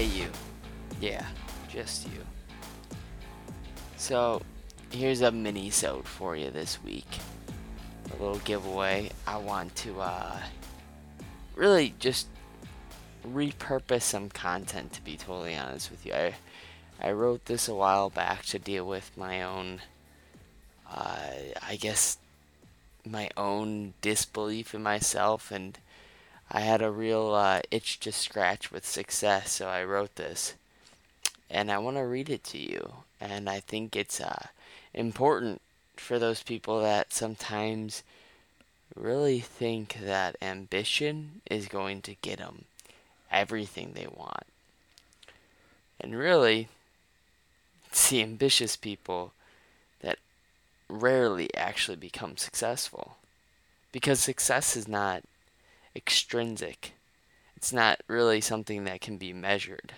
You. Yeah, just you. So, here's a mini-sode for you this week. A little giveaway. I want to, uh, really just repurpose some content, to be totally honest with you. I, I wrote this a while back to deal with my own, uh, I guess, my own disbelief in myself and I had a real uh, itch to scratch with success, so I wrote this. And I want to read it to you. And I think it's uh, important for those people that sometimes really think that ambition is going to get them everything they want. And really, it's the ambitious people that rarely actually become successful. Because success is not extrinsic. It's not really something that can be measured.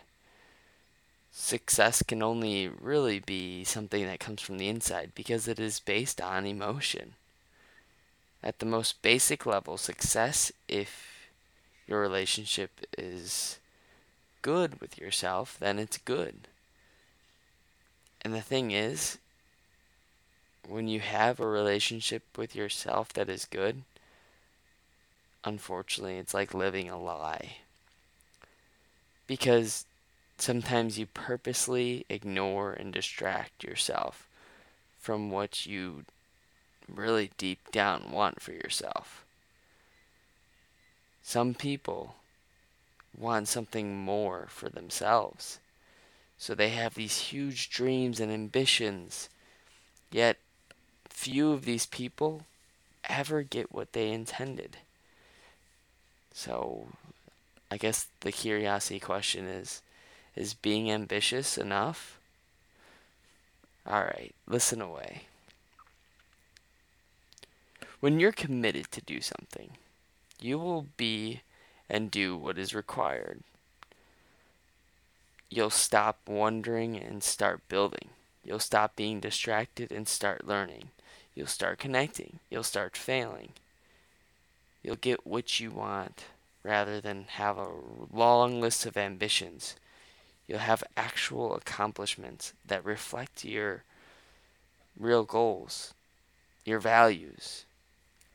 Success can only really be something that comes from the inside because it is based on emotion. At the most basic level, success, if your relationship is good with yourself, then it's good. And the thing is, when you have a relationship with yourself that is good, unfortunately, it's like living a lie. Because sometimes you purposely ignore and distract yourself from what you really deep down want for yourself. Some people want something more for themselves. So they have these huge dreams and ambitions. Yet, few of these people ever get what they intended. So, I guess the curiosity question is is being ambitious enough? All right, listen away. When you're committed to do something, you will be and do what is required. You'll stop wondering and start building. You'll stop being distracted and start learning. You'll start connecting. You'll start failing. You'll get what you want rather than have a long list of ambitions. You'll have actual accomplishments that reflect your real goals, your values.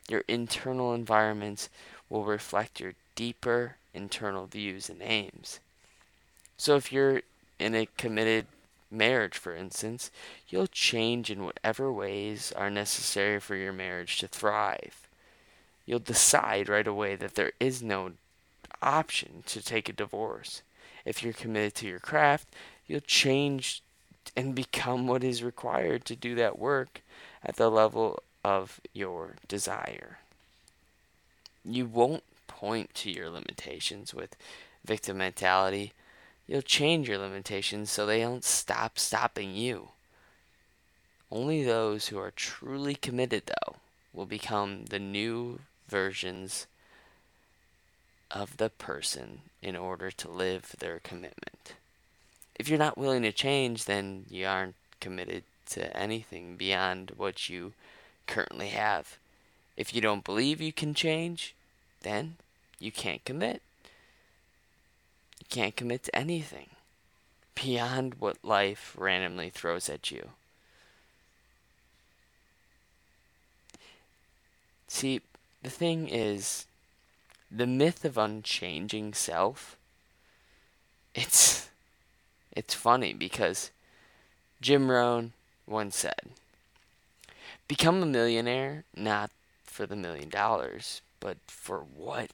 Your internal environments will reflect your deeper internal views and aims. So if you're in a committed marriage, for instance, you'll change in whatever ways are necessary for your marriage to thrive you'll decide right away that there is no option to take a divorce. If you're committed to your craft, you'll change and become what is required to do that work at the level of your desire. You won't point to your limitations with victim mentality. You'll change your limitations so they don't stop stopping you. Only those who are truly committed, though, will become the new versions of the person in order to live their commitment. If you're not willing to change, then you aren't committed to anything beyond what you currently have. If you don't believe you can change, then you can't commit. You can't commit to anything beyond what life randomly throws at you. See, the thing is, the myth of unchanging self, it's it's funny because Jim Rohn once said, Become a millionaire not for the million dollars, but for what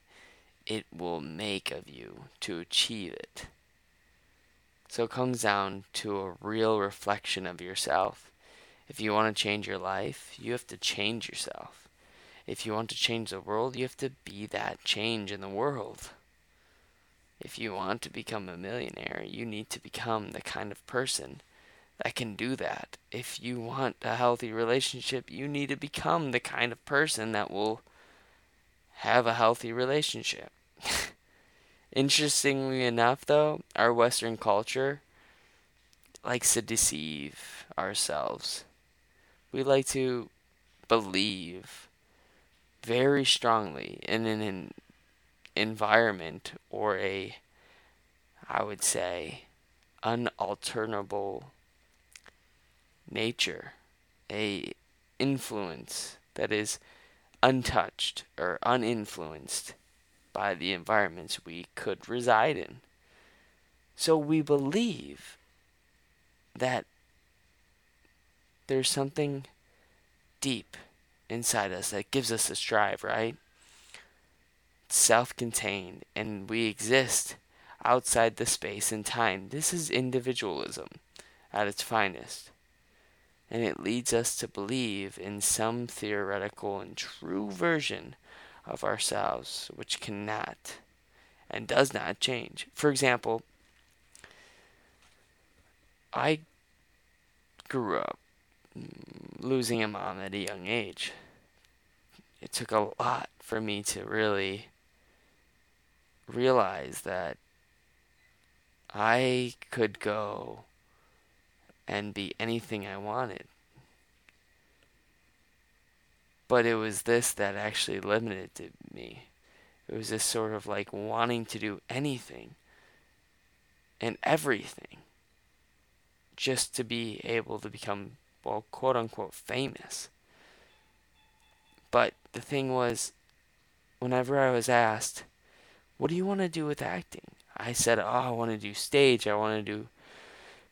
it will make of you to achieve it. So it comes down to a real reflection of yourself. If you want to change your life, you have to change yourself if you want to change the world, you have to be that change in the world. If you want to become a millionaire, you need to become the kind of person that can do that. If you want a healthy relationship, you need to become the kind of person that will have a healthy relationship. Interestingly enough, though, our Western culture likes to deceive ourselves. We like to believe very strongly in an environment or a I would say, unalterable nature, a influence that is untouched or uninfluenced by the environments we could reside in. So we believe that there's something deep inside us that gives us this drive, right? Self contained, and we exist outside the space and time. This is individualism at its finest. And it leads us to believe in some theoretical and true version of ourselves which cannot and does not change. For example, I grew up losing a mom at a young age. It took a lot for me to really realize that I could go and be anything I wanted. But it was this that actually limited me. It was this sort of like wanting to do anything and everything just to be able to become, well, quote unquote, famous. But the thing was, whenever I was asked, what do you want to do with acting? I said, oh, I want to do stage, I want to do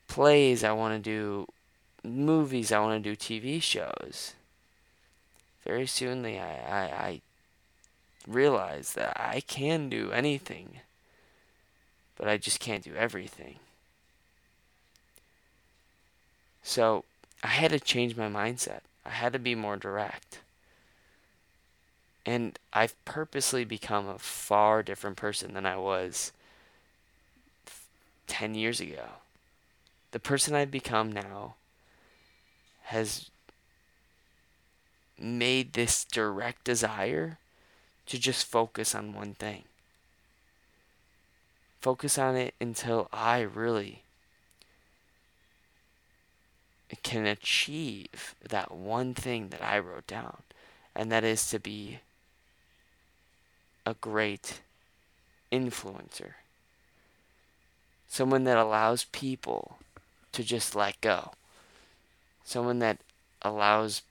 plays, I want to do movies, I want to do TV shows. Very soonly, I, I, I realized that I can do anything, but I just can't do everything. So I had to change my mindset. I had to be more direct. And I've purposely become a far different person than I was 10 years ago. The person I've become now has made this direct desire to just focus on one thing. Focus on it until I really can achieve that one thing that I wrote down, and that is to be a great influencer. Someone that allows people to just let go. Someone that allows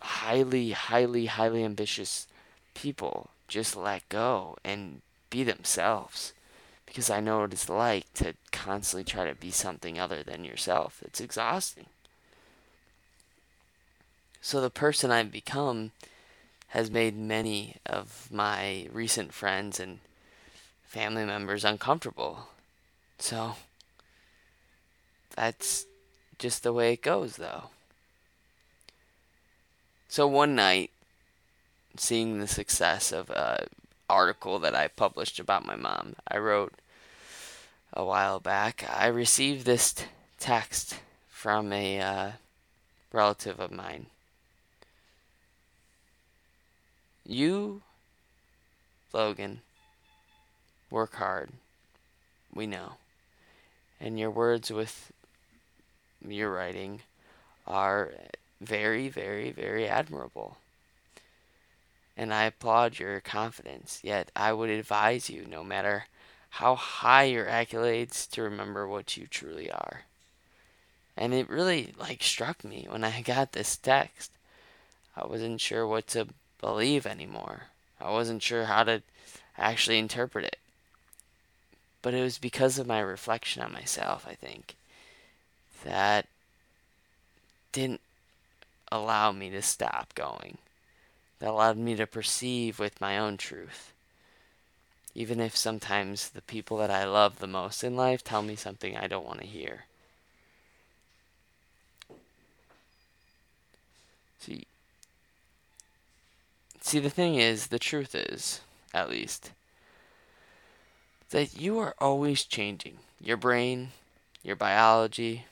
highly, highly, highly ambitious people just let go and be themselves. Because I know what it's like to constantly try to be something other than yourself. It's exhausting. So the person I've become has made many of my recent friends and family members uncomfortable. So that's just the way it goes, though. So one night, seeing the success of a article that I published about my mom, I wrote a while back. I received this t- text from a uh, relative of mine You, Logan, work hard. We know. And your words with your writing are very, very, very admirable. And I applaud your confidence. Yet I would advise you, no matter how high your accolades, to remember what you truly are. And it really like struck me when I got this text. I wasn't sure what to believe anymore. I wasn't sure how to actually interpret it. But it was because of my reflection on myself, I think, that didn't allow me to stop going. That allowed me to perceive with my own truth. Even if sometimes the people that I love the most in life tell me something I don't want to hear. See, See, the thing is, the truth is, at least, that you are always changing. Your brain, your biology,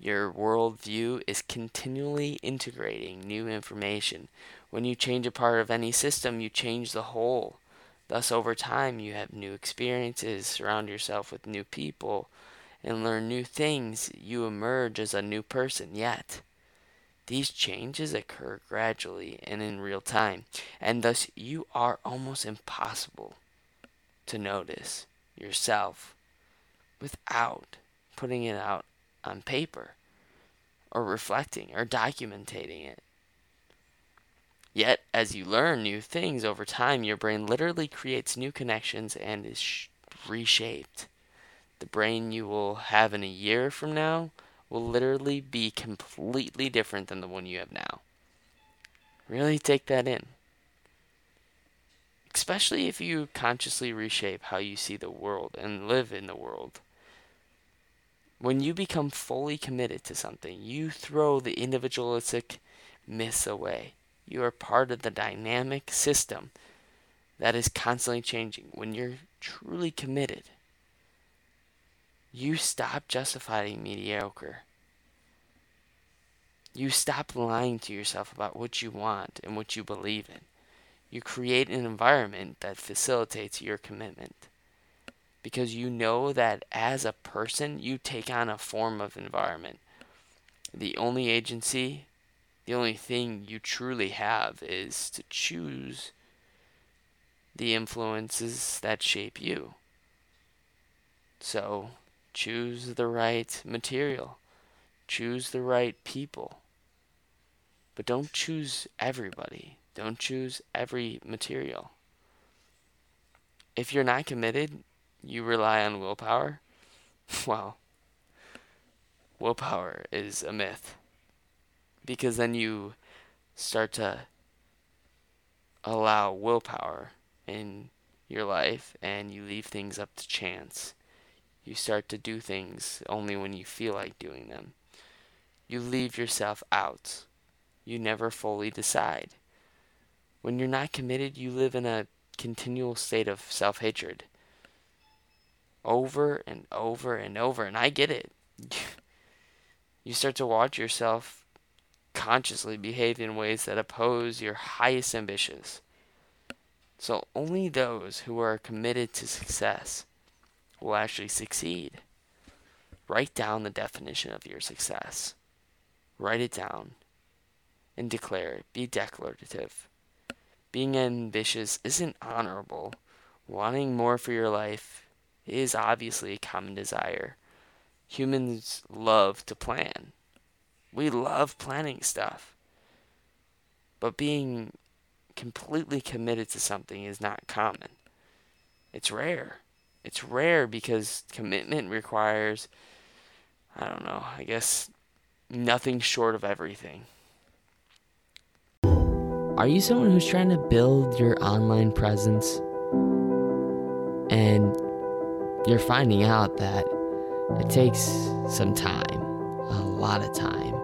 your worldview is continually integrating new information. When you change a part of any system, you change the whole. Thus, over time, you have new experiences, surround yourself with new people, and learn new things. You emerge as a new person, yet these changes occur gradually and in real time, and thus you are almost impossible to notice yourself without putting it out on paper or reflecting or documenting it. Yet, as you learn new things over time, your brain literally creates new connections and is sh- reshaped. The brain you will have in a year from now will literally be completely different than the one you have now. Really take that in. Especially if you consciously reshape how you see the world and live in the world. When you become fully committed to something, you throw the individualistic myths away. You are part of the dynamic system that is constantly changing. When you're truly committed, you stop justifying mediocre. You stop lying to yourself about what you want and what you believe in. You create an environment that facilitates your commitment. Because you know that as a person, you take on a form of environment. The only agency, the only thing you truly have is to choose the influences that shape you. So, choose the right material, choose the right people. But don't choose everybody. Don't choose every material. If you're not committed, you rely on willpower. Well, willpower is a myth. Because then you start to allow willpower in your life and you leave things up to chance. You start to do things only when you feel like doing them. You leave yourself out you never fully decide. When you're not committed, you live in a continual state of self hatred. Over and over and over, and I get it. you start to watch yourself consciously behave in ways that oppose your highest ambitions. So only those who are committed to success will actually succeed. Write down the definition of your success. Write it down and declare. It. Be declarative. Being ambitious isn't honorable. Wanting more for your life is obviously a common desire. Humans love to plan. We love planning stuff. But being completely committed to something is not common. It's rare. It's rare because commitment requires, I don't know, I guess nothing short of everything. Are you someone who's trying to build your online presence and you're finding out that it takes some time, a lot of time?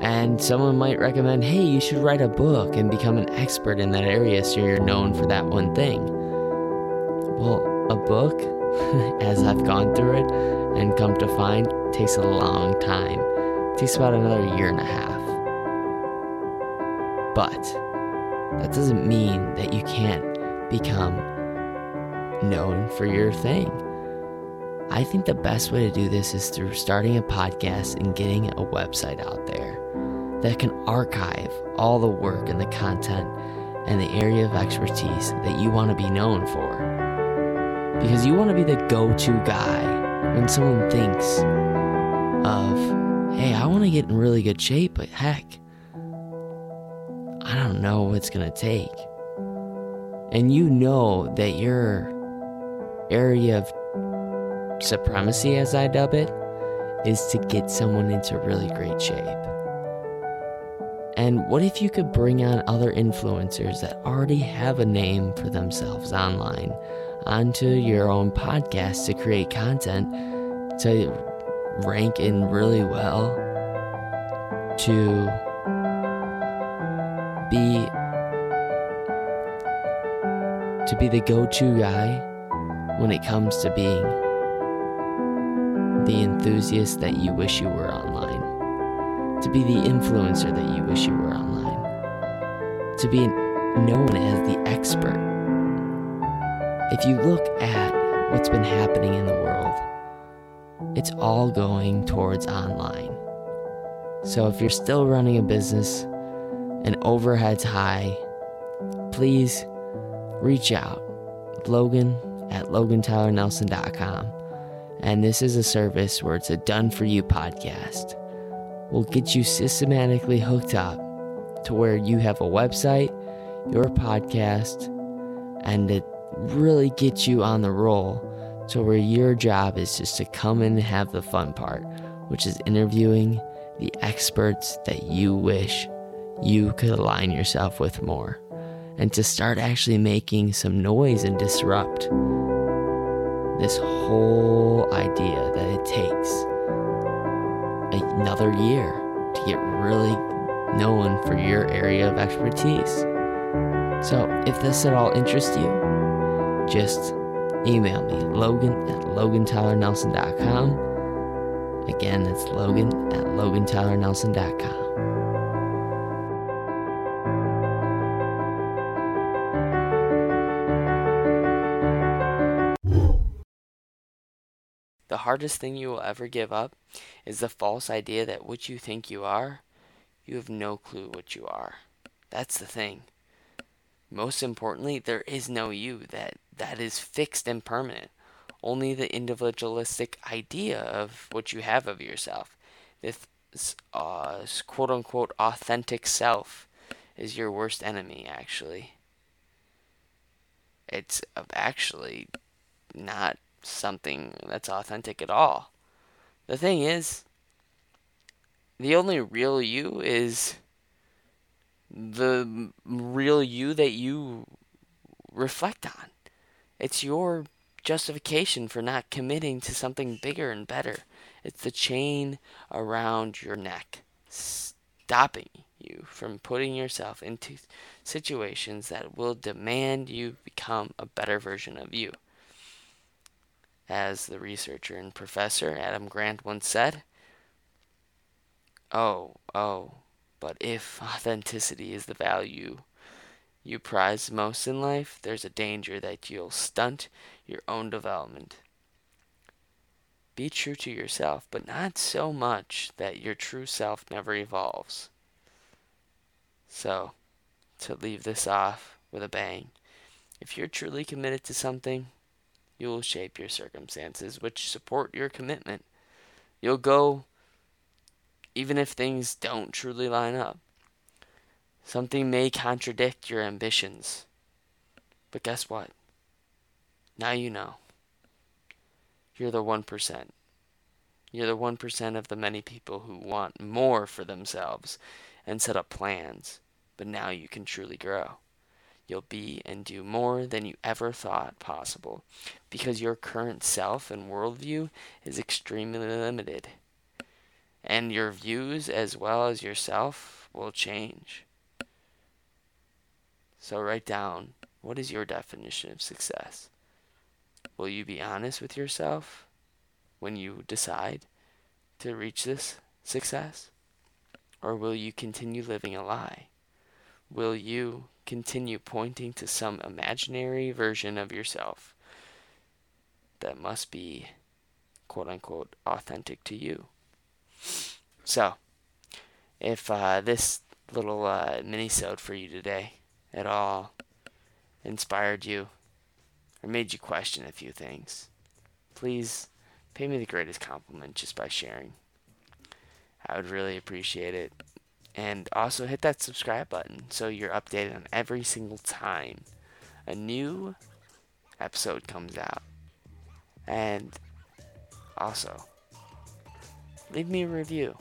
And someone might recommend, hey, you should write a book and become an expert in that area so you're known for that one thing. Well, a book, as I've gone through it and come to find, takes a long time. It takes about another year and a half. But that doesn't mean that you can't become known for your thing. I think the best way to do this is through starting a podcast and getting a website out there that can archive all the work and the content and the area of expertise that you want to be known for. Because you want to be the go to guy when someone thinks of, hey, I want to get in really good shape, but heck, I don't know what it's going to take. And you know that your area of supremacy, as I dub it, is to get someone into really great shape. And what if you could bring on other influencers that already have a name for themselves online onto your own podcast to create content to rank in really well to be to be the go-to guy when it comes to being the enthusiast that you wish you were online to be the influencer that you wish you were online to be known as the expert if you look at what's been happening in the world it's all going towards online so if you're still running a business and overheads high, please reach out. Logan at logantylernelson.com And this is a service where it's a done for you podcast. We'll get you systematically hooked up to where you have a website, your podcast, and it really get you on the roll to where your job is just to come in and have the fun part, which is interviewing the experts that you wish you could align yourself with more, and to start actually making some noise and disrupt this whole idea that it takes another year to get really known for your area of expertise. So, if this at all interests you, just email me, logan at logantylernelson.com. Again, that's logan at logantylernelson.com. The hardest thing you will ever give up is the false idea that what you think you are, you have no clue what you are. That's the thing. Most importantly, there is no you that that is fixed and permanent. Only the individualistic idea of what you have of yourself, this uh, quote unquote authentic self, is your worst enemy. Actually, it's actually not something that's authentic at all. The thing is, the only real you is the real you that you reflect on. It's your justification for not committing to something bigger and better. It's the chain around your neck, stopping you from putting yourself into situations that will demand you become a better version of you. As the researcher and professor Adam Grant once said, Oh, oh, but if authenticity is the value you prize most in life, there's a danger that you'll stunt your own development. Be true to yourself, but not so much that your true self never evolves. So, to leave this off with a bang, if you're truly committed to something, you will shape your circumstances which support your commitment. You'll go even if things don't truly line up. Something may contradict your ambitions. But guess what? Now you know. You're the 1%. You're the 1% of the many people who want more for themselves and set up plans, but now you can truly grow. You'll be and do more than you ever thought possible because your current self and worldview is extremely limited. And your views as well as yourself will change. So write down what is your definition of success? Will you be honest with yourself when you decide to reach this success? Or will you continue living a lie? Will you continue pointing to some imaginary version of yourself that must be quote unquote authentic to you. So, if uh, this little uh, mini-sode for you today at all inspired you or made you question a few things, please pay me the greatest compliment just by sharing. I would really appreciate it. And also hit that subscribe button so you're updated on every single time a new episode comes out. And also, leave me a review.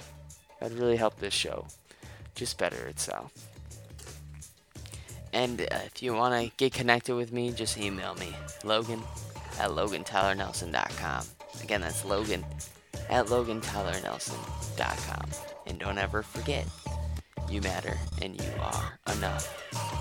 That'd really help this show just better itself. And uh, if you want to get connected with me, just email me, Logan at LoganTylerNelson.com. Again, that's Logan at LoganTylerNelson.com. And don't ever forget, you matter and you are enough.